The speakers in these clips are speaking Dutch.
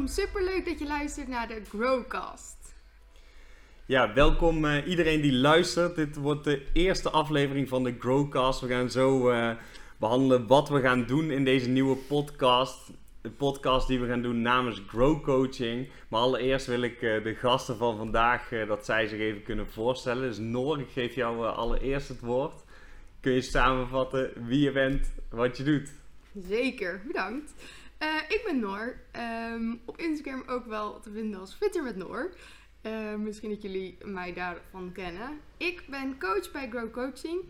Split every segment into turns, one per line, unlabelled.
welkom. Superleuk dat je luistert naar de Growcast.
Ja, welkom uh, iedereen die luistert. Dit wordt de eerste aflevering van de Growcast. We gaan zo uh, behandelen wat we gaan doen in deze nieuwe podcast. De podcast die we gaan doen namens Grow Coaching. Maar allereerst wil ik uh, de gasten van vandaag dat zij zich even kunnen voorstellen. Dus Noor, ik geef jou allereerst het woord. Kun je samenvatten wie je bent, wat je doet?
Zeker, bedankt. Uh, ik ben Noor. Um, op Instagram ook wel te vinden als Fitter met Noor. Uh, misschien dat jullie mij daarvan kennen. Ik ben coach bij Grow Coaching.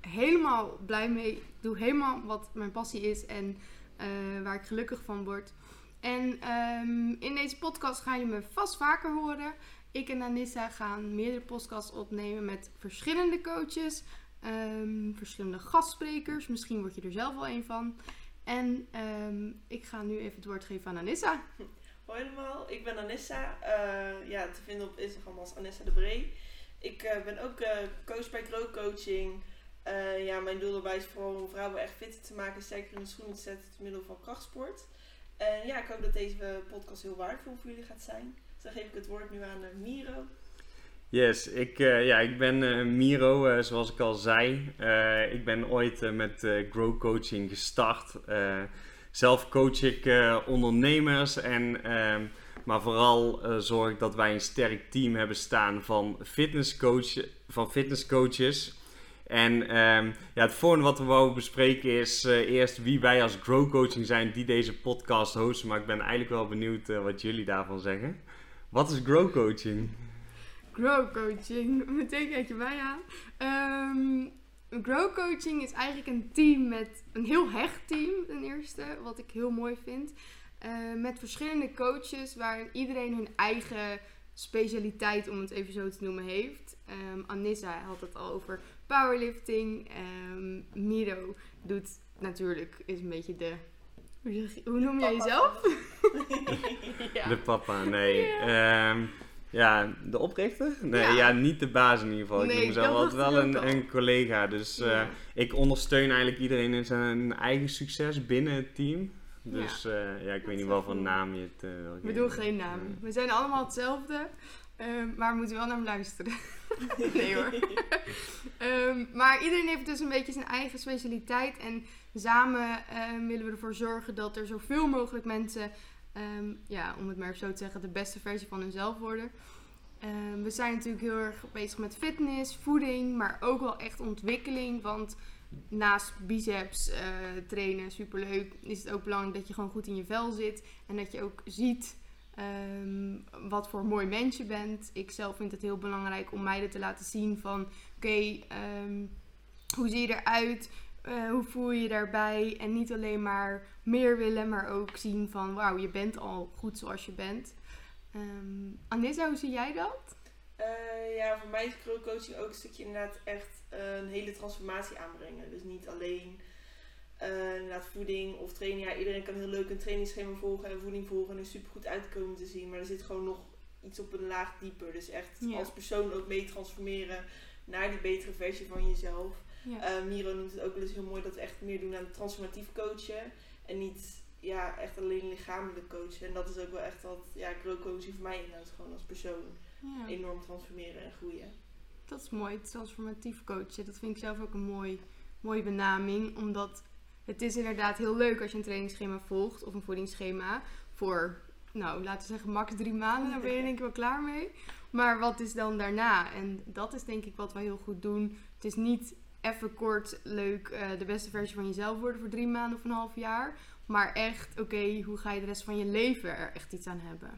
Helemaal blij mee. Doe helemaal wat mijn passie is en uh, waar ik gelukkig van word. En um, in deze podcast ga je me vast vaker horen. Ik en Anissa gaan meerdere podcasts opnemen met verschillende coaches. Um, verschillende gastsprekers. Misschien word je er zelf wel een van. En um, ik ga nu even het woord geven aan Anissa.
Hoi allemaal, ik ben Anissa. Uh, ja, te vinden op Instagram als Anissa de Bree. Ik uh, ben ook uh, coach bij Grow Coaching. ja, mijn doel daarbij is vooral om vrouwen echt fitter te maken, sterker in de schoenen te zetten door middel van krachtsport. En ja, ik hoop dat deze podcast heel waardevol voor jullie gaat zijn. Dus dan geef ik het woord nu aan Miro.
Yes, ik, uh, ja, ik ben uh, Miro, uh, zoals ik al zei. ik ben ooit met Grow Coaching gestart. zelf coach ik ondernemers, en, ehm, maar vooral zorg ik dat wij een sterk team hebben staan van, fitnesscoach, van fitnesscoaches. En um, ja, het volgende wat we wou bespreken is eerst wie wij als Grow Coaching zijn die deze podcast hosten. Maar ik ben eigenlijk wel benieuwd wat jullie daarvan zeggen. Wat is Grow Coaching?
Grow coaching, meteen kijk je mij aan. Um, grow coaching is eigenlijk een team met een heel hecht team, ten eerste, wat ik heel mooi vind. Uh, met verschillende coaches waarin iedereen hun eigen specialiteit, om het even zo te noemen, heeft. Um, Anissa had het al over powerlifting. Um, Miro doet natuurlijk, is een beetje de hoe, hoe noem jij jezelf?
ja. De papa, nee. Ja. Um, ja, de oprichter? Nee, ja. niet de baas in ieder geval. Nee, ik noem mezelf altijd wel een, een, collega. Dus ja. uh, ik ondersteun eigenlijk iedereen in zijn eigen succes binnen het team. Dus ja, uh, ja ik weet niet wel van naam je het uh,
We doen geen naam. We zijn allemaal hetzelfde. Um, maar we moeten wel naar hem luisteren. nee hoor. um, maar iedereen heeft dus een beetje zijn eigen specialiteit. En samen willen we ervoor zorgen dat er zoveel mogelijk mensen um, ja, om het maar zo te zeggen, de beste versie van hunzelf worden. Um, we zijn natuurlijk heel erg bezig met fitness, voeding, maar ook wel echt ontwikkeling. Want naast biceps uh, trainen, superleuk, is het ook belangrijk dat je gewoon goed in je vel zit. En dat je ook ziet um, wat voor mooi mens je bent. Ik zelf vind het heel belangrijk om meiden te laten zien van... Oké, hoe zie je eruit? Uh, hoe voel je je daarbij? En niet alleen maar meer willen, maar ook zien van wauw, je bent al goed zoals je bent. Um, Anissa, hoe zie jij dat?
Uh, ja, voor mij is coaching ook een stukje inderdaad echt uh, een hele transformatie aanbrengen. Dus niet alleen inderdaad voeding of training. Ja, iedereen kan heel leuk een trainingsschema volgen en voeding volgen en er super goed uitkomen te zien. Maar er zit gewoon nog iets op een laag dieper. Dus echt ja. als persoon ook mee transformeren naar die betere versie van jezelf. Ja. Uh, Miro noemt het ook wel eens heel mooi dat we echt meer doen aan transformatief coachen. En niet ja, echt alleen lichamelijk coachen. En dat is ook wel echt wat ja, coaching voor mij inhoudt. Gewoon als persoon ja. enorm transformeren en groeien.
Dat is mooi, transformatief coachen. Dat vind ik zelf ook een mooi, mooie benaming. Omdat het is inderdaad heel leuk als je een trainingsschema volgt of een voedingsschema. Voor, nou, laten we zeggen, max drie maanden. Daar ben je denk ik wel klaar mee. Maar wat is dan daarna? En dat is denk ik wat wij heel goed doen. Het is niet even kort leuk uh, de beste versie van jezelf worden voor drie maanden of een half jaar. Maar echt, oké, hoe ga je de rest van je leven er echt iets aan hebben?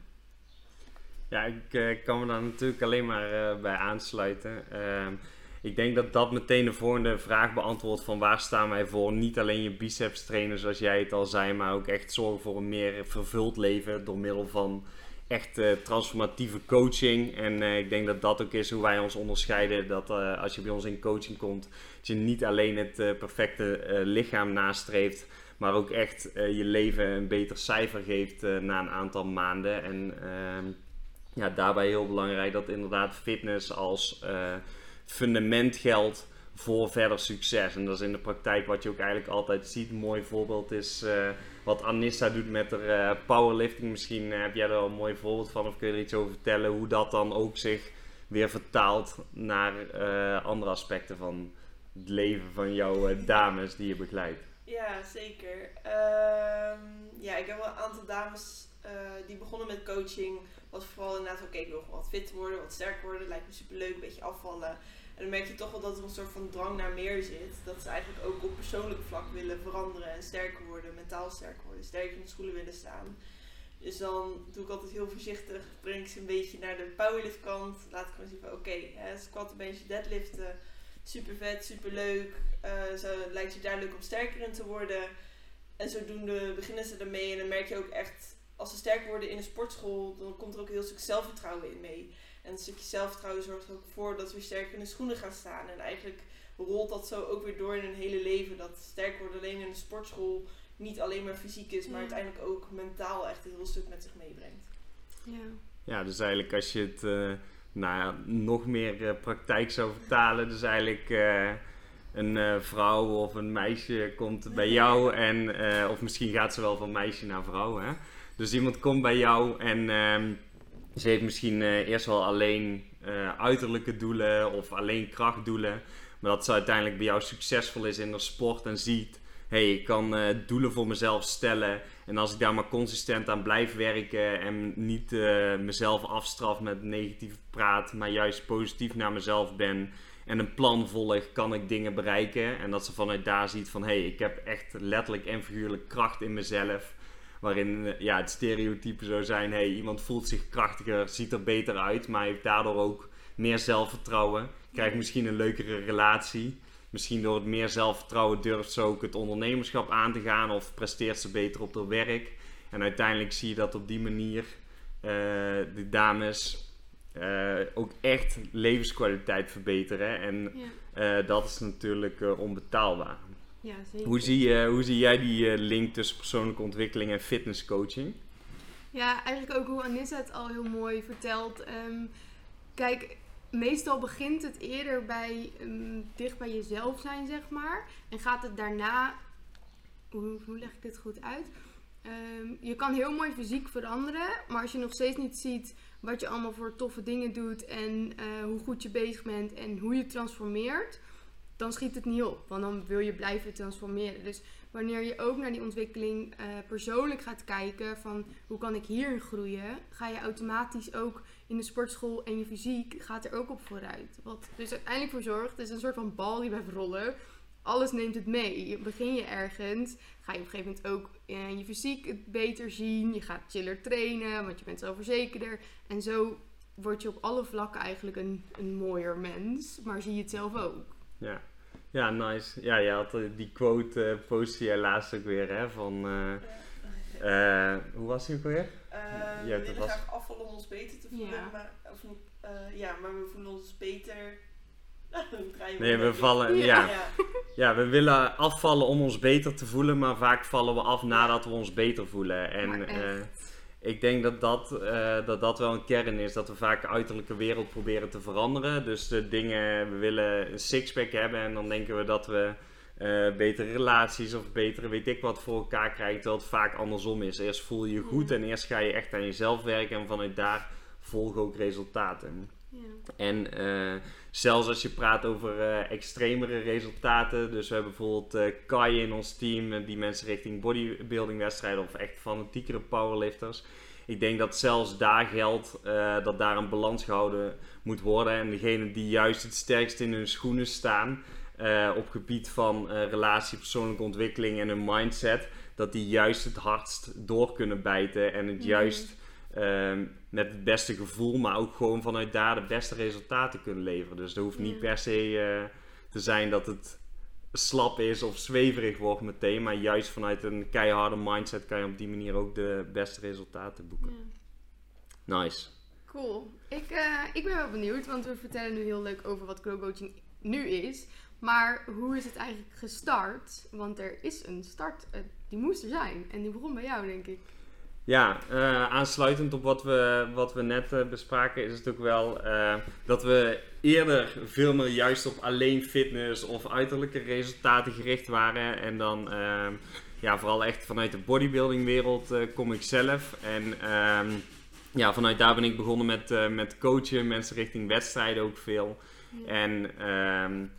Ja, ik uh, kan me daar natuurlijk alleen maar uh, bij aansluiten. Ehm, ik denk dat dat meteen de volgende vraag beantwoordt van waar staan wij voor. Niet alleen je biceps trainen zoals jij het al zei, maar ook echt zorgen voor een meer vervuld leven door middel van echt uh, transformatieve coaching. En uh, ik denk dat dat ook is hoe wij ons onderscheiden. Dat uh, als je bij ons in coaching komt, dat je niet alleen het perfecte lichaam nastreeft, maar ook echt je leven een beter cijfer geeft na een aantal maanden. En ehm, ja, daarbij heel belangrijk dat inderdaad fitness als fundament geldt voor verder succes. En dat is in de praktijk wat je ook eigenlijk altijd ziet. Een mooi voorbeeld is wat Anissa doet met haar powerlifting. Misschien heb jij er al een mooi voorbeeld van of kun je er iets over vertellen hoe dat dan ook zich weer vertaalt naar andere aspecten van het leven van jouw dames die je begeleidt.
Ja, zeker. Ehm, ja, ik heb wel een aantal dames die begonnen met coaching. Was vooral inderdaad, oké, ik wil wat fit worden, wat sterker worden. Lijkt me super leuk, een beetje afvallen. En dan merk je toch wel dat er een soort van drang naar meer zit. Dat ze eigenlijk ook op persoonlijk vlak willen veranderen en sterker worden, mentaal sterker worden, sterker in de schoenen willen staan. Dus dan doe ik altijd heel voorzichtig, breng ik ze een beetje naar de powerlift kant. Laat ik gewoon zien van oké, squat, bench, deadliften super vet, super leuk. Uh, zo lijkt je daar leuk om sterker in te worden. En zodoende beginnen ze ermee. En dan merk je ook echt, als ze sterker worden in de sportschool, dan komt er ook een heel stuk zelfvertrouwen in mee. En een stukje zelfvertrouwen zorgt er ook voor dat we sterker in de schoenen gaan staan. En eigenlijk rolt dat zo ook weer door in hun hele leven. Dat sterker worden alleen in de sportschool niet alleen maar fysiek is, maar uiteindelijk ook mentaal echt een heel stuk met zich meebrengt.
Ja. ja, dus eigenlijk als je het. Uh nou ja, nog meer uh, praktijk zou vertalen. Dus eigenlijk uh, een uh, vrouw of een meisje komt bij jou en, of misschien gaat ze wel van meisje naar vrouw. Hè? Dus iemand komt bij jou en ehm, ze heeft misschien eerst wel alleen uiterlijke doelen of alleen krachtdoelen. Maar dat ze uiteindelijk bij jou succesvol is in de sport en ziet hey, ik kan uh, doelen voor mezelf stellen. En als ik daar maar consistent aan blijf werken en niet mezelf afstraf met negatief praat, maar juist positief naar mezelf ben en een plan volg, kan ik dingen bereiken. En dat ze vanuit daar ziet van hé, hey, ik heb echt letterlijk en figuurlijk kracht in mezelf. Waarin uh, ja, het stereotype zou zijn: hey, iemand voelt zich krachtiger, ziet er beter uit, maar heeft daardoor ook meer zelfvertrouwen. Krijgt misschien een leukere relatie. Misschien door het meer zelfvertrouwen durft ze ook het ondernemerschap aan te gaan of presteert ze beter op haar werk. En uiteindelijk zie je dat op die manier uh, de dames uh, ook echt levenskwaliteit verbeteren. En uh, dat is natuurlijk onbetaalbaar. Ja, zeker. Hoe, zie, je, hoe zie jij die link tussen persoonlijke ontwikkeling en fitnesscoaching?
Ja, eigenlijk ook hoe Anissa het al heel mooi vertelt. Um, kijk, meestal begint het eerder bij um, dicht bij jezelf zijn, zeg maar. En gaat het daarna. Hoe, hoe leg ik dit goed uit? Um, je kan heel mooi fysiek veranderen, maar als je nog steeds niet ziet wat je allemaal voor toffe dingen doet en uh, hoe goed je bezig bent en hoe je transformeert, dan schiet het niet op. Want dan wil je blijven transformeren. Dus wanneer je ook naar die ontwikkeling uh, persoonlijk gaat kijken van hoe kan ik hierin groeien, ga je automatisch ook in de sportschool en je fysiek gaat er ook op vooruit. Wat dus uiteindelijk voor zorgt, is een soort van bal die blijft rollen. Alles neemt het mee. Begin je ergens, ga je op een gegeven moment ook uh, je fysiek het beter zien. Je gaat chiller trainen, want je bent zelfverzekerder. En zo word je op alle vlakken eigenlijk een, een mooier mens. Maar zie je het zelf ook.
Ja. Ja, nice. Ja, je had eh, die quote, uh, post je laatst ook weer, hè, van... Uh, hoe was die ook weer?
Uh, we willen graag afvallen om ons beter te voelen, ja. maar, of, ja, maar we voelen ons beter...
nee, we vallen... Ja. Ja. ja. we willen afvallen om ons beter te voelen, maar vaak vallen we af nadat we ons beter voelen. En ik denk dat dat, uh, dat dat wel een kern is. Dat we vaak de uiterlijke wereld proberen te veranderen. Dus de dingen, we willen een sixpack hebben en dan denken we dat we uh, betere relaties of betere weet ik wat voor elkaar krijgen. Terwijl het vaak andersom is. Eerst voel je je goed en eerst ga je echt aan jezelf werken en vanuit daar volgen ook resultaten. En uh, zelfs als je praat over uh, extremere resultaten. Dus we hebben bijvoorbeeld uh, Kai in ons team, die mensen richting bodybuilding wedstrijden of echt fanatiekere powerlifters. Ik denk dat zelfs daar geldt dat daar een balans gehouden moet worden. En degene die juist het sterkst in hun schoenen staan op gebied van relatie, persoonlijke ontwikkeling en hun mindset, dat die juist het hardst door kunnen bijten en het mhm. juist Ehm, met het beste gevoel, maar ook gewoon vanuit daar de beste resultaten kunnen leveren. Dus er hoeft niet per se uh, te zijn dat het slap is of zweverig wordt meteen, maar juist vanuit een keiharde mindset kan je op die manier ook de beste resultaten boeken. Ja. Nice.
Cool. Ik, uh, ik ben wel benieuwd, want we vertellen nu heel leuk over wat grow coaching nu is. Maar hoe is het eigenlijk gestart? Want er is een start, uh, die moest er zijn. En die begon bij jou, denk ik.
Ja, uh, aansluitend op wat we, wat we net uh, bespraken, is het ook wel uh, dat we eerder veel meer juist op alleen fitness of uiterlijke resultaten gericht waren. En dan ehm, ja, vooral echt vanuit de bodybuilding wereld kom ik zelf. En ehm, ja, vanuit daar ben ik begonnen met, met coachen, mensen richting wedstrijden ook veel. En um,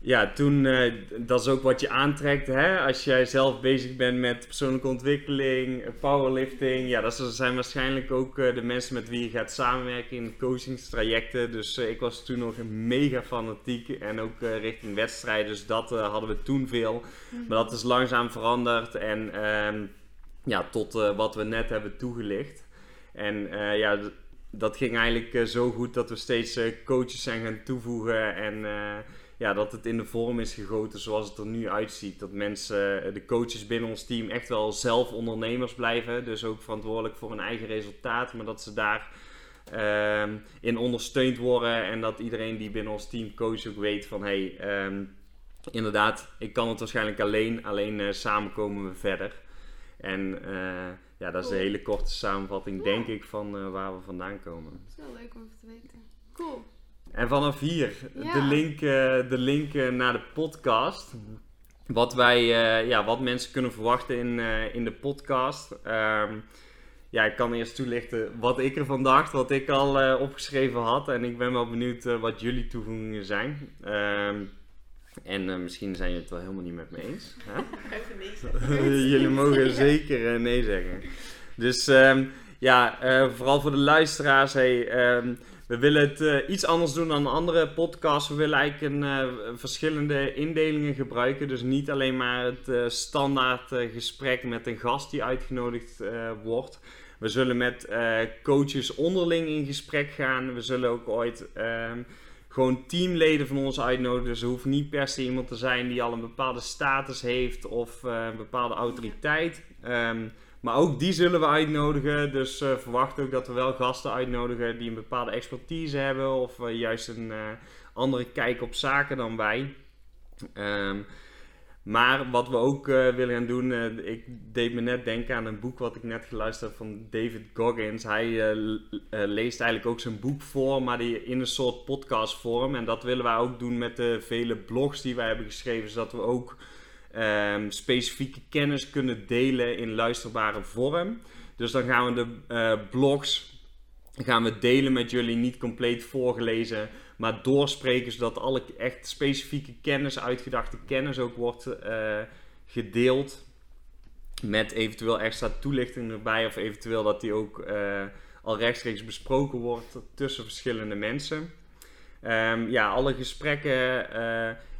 ja, toen, uh, dat is ook wat je aantrekt. Hè? Als jij zelf bezig bent met persoonlijke ontwikkeling, powerlifting. Ja, dat zijn waarschijnlijk ook uh, de mensen met wie je gaat samenwerken in coachingstrajecten. Dus uh, ik was toen nog mega fanatiek en ook richting wedstrijden. Dus dat hadden we toen veel. Maar dat is langzaam veranderd en ehm, ja, tot wat we net hebben toegelicht. En ja, dat ging eigenlijk zo goed dat we steeds coaches zijn gaan toevoegen en ja, dat het in de vorm is gegoten zoals het er nu uitziet. Dat mensen, eh, de coaches binnen ons team, echt wel zelf ondernemers blijven. Dus ook verantwoordelijk voor hun eigen resultaat. Maar dat ze daar uh, in ondersteund worden. En dat iedereen die binnen ons team coach ook weet van hé, hey, um, inderdaad, ik kan het waarschijnlijk alleen. Alleen uh, samen komen we verder. En uh, ja, dat is een hele korte samenvatting, denk ik, van waar we vandaan komen.
Dat is wel leuk om te weten. Cool.
En vanaf hier de link, uh, de link uh, naar de podcast. Wat, wij, uh, ja, wat mensen kunnen verwachten in, in de podcast. Um, ja, ik kan eerst toelichten wat ik ervan dacht, wat ik al opgeschreven had. En ik ben wel benieuwd wat jullie toevoegingen zijn. Um, en misschien zijn jullie het wel helemaal niet met me eens.
Hè? Nee
jullie mogen zeker nee zeggen. Dus um, ja, vooral voor de luisteraars. Hey, we willen het uh, iets anders doen dan andere podcasts. We willen eigenlijk een, uh, verschillende indelingen gebruiken. Dus niet alleen maar het uh, standaard gesprek met een gast die uitgenodigd wordt. We zullen met coaches onderling in gesprek gaan. We zullen ook ooit ehm, gewoon teamleden van ons uitnodigen. Dus er hoeft niet per se iemand te zijn die al een bepaalde status heeft of een bepaalde autoriteit. Um, maar ook die zullen we uitnodigen. Dus uh, verwacht ook dat we wel gasten uitnodigen die een bepaalde expertise hebben. Of uh, juist een andere kijk op zaken dan wij. Um, maar wat we ook willen gaan doen. ik deed me net denken aan een boek wat ik net geluisterd heb van David Goggins. Hij leest eigenlijk ook zijn boek voor, maar die in een soort podcastvorm. En dat willen wij ook doen met de vele blogs die wij hebben geschreven. Zodat we ook um, specifieke kennis kunnen delen in luisterbare vorm. Dus dan gaan we de blogs gaan we delen met jullie, niet compleet voorgelezen, maar doorspreken zodat alle echt specifieke kennis, uitgedachte kennis ook wordt uh, gedeeld. Met eventueel extra toelichting erbij, of eventueel dat die ook uh, al rechtstreeks besproken wordt tussen verschillende mensen. Um, ja, alle gesprekken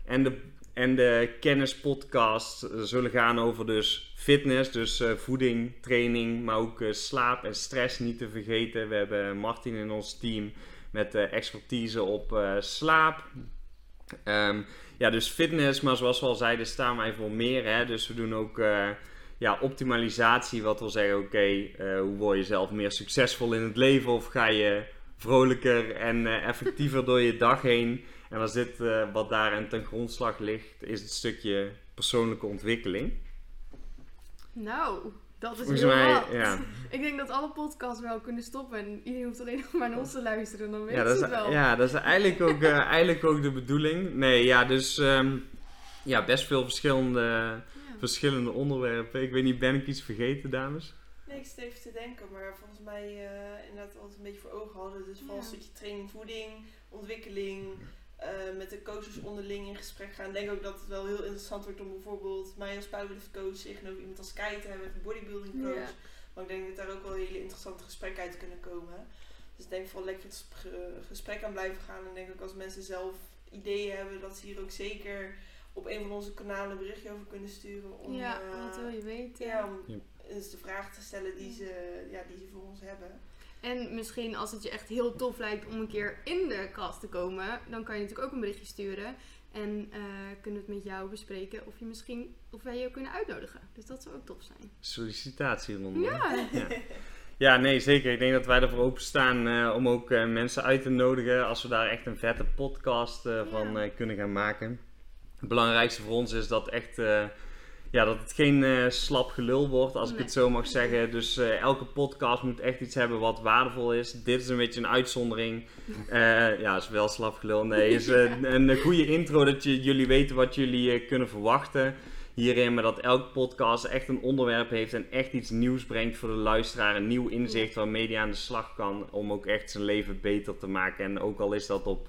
en de en de kennispodcast zullen gaan over dus fitness, dus voeding, training, maar ook slaap en stress niet te vergeten. We hebben Martin in ons team met uh, expertise op slaap. Um, ja, dus fitness, maar zoals we al zeiden, staan wij voor meer. Hè? Dus we doen ook ja, optimalisatie, wat wil zeggen, oké, hoe word je zelf meer succesvol in het leven? Of ga je vrolijker en effectiever door je dag heen? En als dit wat daarin ten grondslag ligt, is het stukje persoonlijke ontwikkeling.
Nou, dat is Volgens heel mij, wat. Ja. Ik denk dat alle podcasts wel kunnen stoppen en iedereen hoeft alleen nog maar naar ons te luisteren, dan weet ja,
het
wel.
Ja, dat is eigenlijk ook, uh, eigenlijk ook de bedoeling. Nee, ja, dus um, ja, best veel verschillende, ja. verschillende onderwerpen. Ik weet niet, ben ik iets vergeten, dames?
Nee, ik zit even te denken, maar volgens mij uh, inderdaad altijd een beetje voor ogen hadden. Dus vooral ja. een stukje training, voeding, ontwikkeling, uh, met de coaches onderling in gesprek gaan. Ik denk ook dat het wel heel interessant wordt om bijvoorbeeld mij als powerlift coach tegenover iemand als Kai te hebben, een bodybuilding coach. Ja. Maar ik denk dat daar ook wel hele interessante gesprekken uit kunnen komen. Dus ik denk vooral lekker het gesprek aan blijven gaan. En denk ook als mensen zelf ideeën hebben, dat ze hier ook zeker op een van onze kanalen een berichtje over kunnen sturen.
Om, ja, uh, wat wil je weten?
Ja, om ja. eens de vragen te stellen die ze, ja, die ze voor ons hebben.
En misschien als het je echt heel tof lijkt om een keer in de kast te komen, dan kan je natuurlijk ook een berichtje sturen. En uh, kunnen we het met jou bespreken of, je misschien, of wij je kunnen uitnodigen. Dus dat zou ook tof zijn.
Sollicitatieronde.
Ja.
ja. Ja, nee, zeker. Ik denk dat wij ervoor openstaan uh, om ook uh, mensen uit te nodigen als we daar echt een vette podcast van kunnen gaan maken. Het belangrijkste voor ons is dat echt ja, dat het geen eh, slap gelul wordt, als ik het zo mag zeggen. Dus eh, elke podcast moet echt iets hebben wat waardevol is. Dit is een beetje een uitzondering. Eh, ja, is wel slap gelul. Nee, is een, een goede intro dat je, jullie weten wat jullie kunnen verwachten hierin. Maar dat elke podcast echt een onderwerp heeft en echt iets nieuws brengt voor de luisteraar. Een nieuw inzicht waarmee die aan de slag kan om ook echt zijn leven beter te maken. En ook al is dat op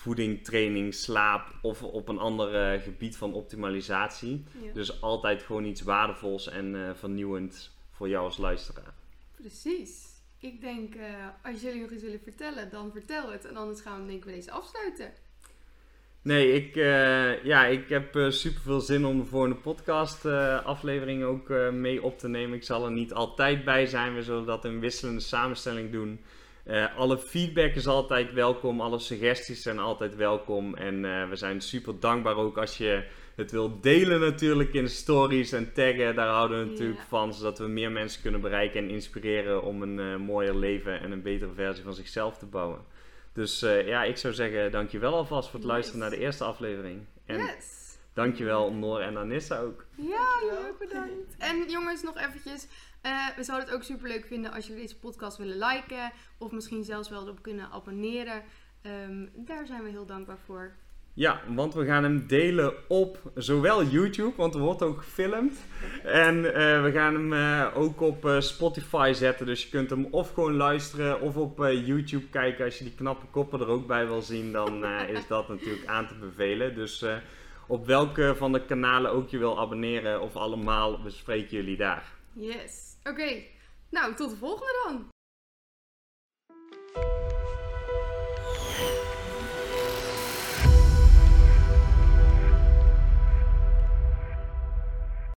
voeding, training, slaap of op een ander eh, gebied van optimalisatie.
Ja.
Dus altijd gewoon iets waardevols en eh, vernieuwends voor jou als luisteraar.
Precies. Ik denk, eh, als jullie nog iets willen vertellen, dan vertel het. En anders gaan we denk ik bij deze afsluiten.
Nee, ik, ja, ik heb super veel zin om de volgende podcast aflevering ook mee op te nemen. Ik zal er niet altijd bij zijn. We zullen dat in wisselende samenstelling doen. Eh, alle feedback is altijd welkom. Alle suggesties zijn altijd welkom. En eh, we zijn super dankbaar ook als je het wilt delen natuurlijk in stories en taggen. Daar houden we natuurlijk van. Zodat we meer mensen kunnen bereiken en inspireren om een eh, mooier leven en een betere versie van zichzelf te bouwen. Dus eh, ja, ik zou zeggen dankjewel alvast voor het luisteren naar de eerste aflevering. En
yes.
dankjewel Noor en Anissa ook.
Ja, heel erg bedankt. En jongens, nog eventjes. Eh, we zouden het ook super leuk vinden als jullie deze podcast willen liken. Of misschien zelfs wel erop kunnen abonneren. Ehm, daar zijn we heel dankbaar voor.
Ja, want we gaan hem delen op zowel YouTube, want er wordt ook gefilmd. En eh, we gaan hem eh, ook op Spotify zetten. Dus je kunt hem of gewoon luisteren of op YouTube kijken. Als je die knappe koppen er ook bij wil zien, dan is dat natuurlijk aan te bevelen. Dus op welke van de kanalen ook je wil abonneren of allemaal, we spreken jullie daar.
Yes. Oké. Nou, tot de volgende dan.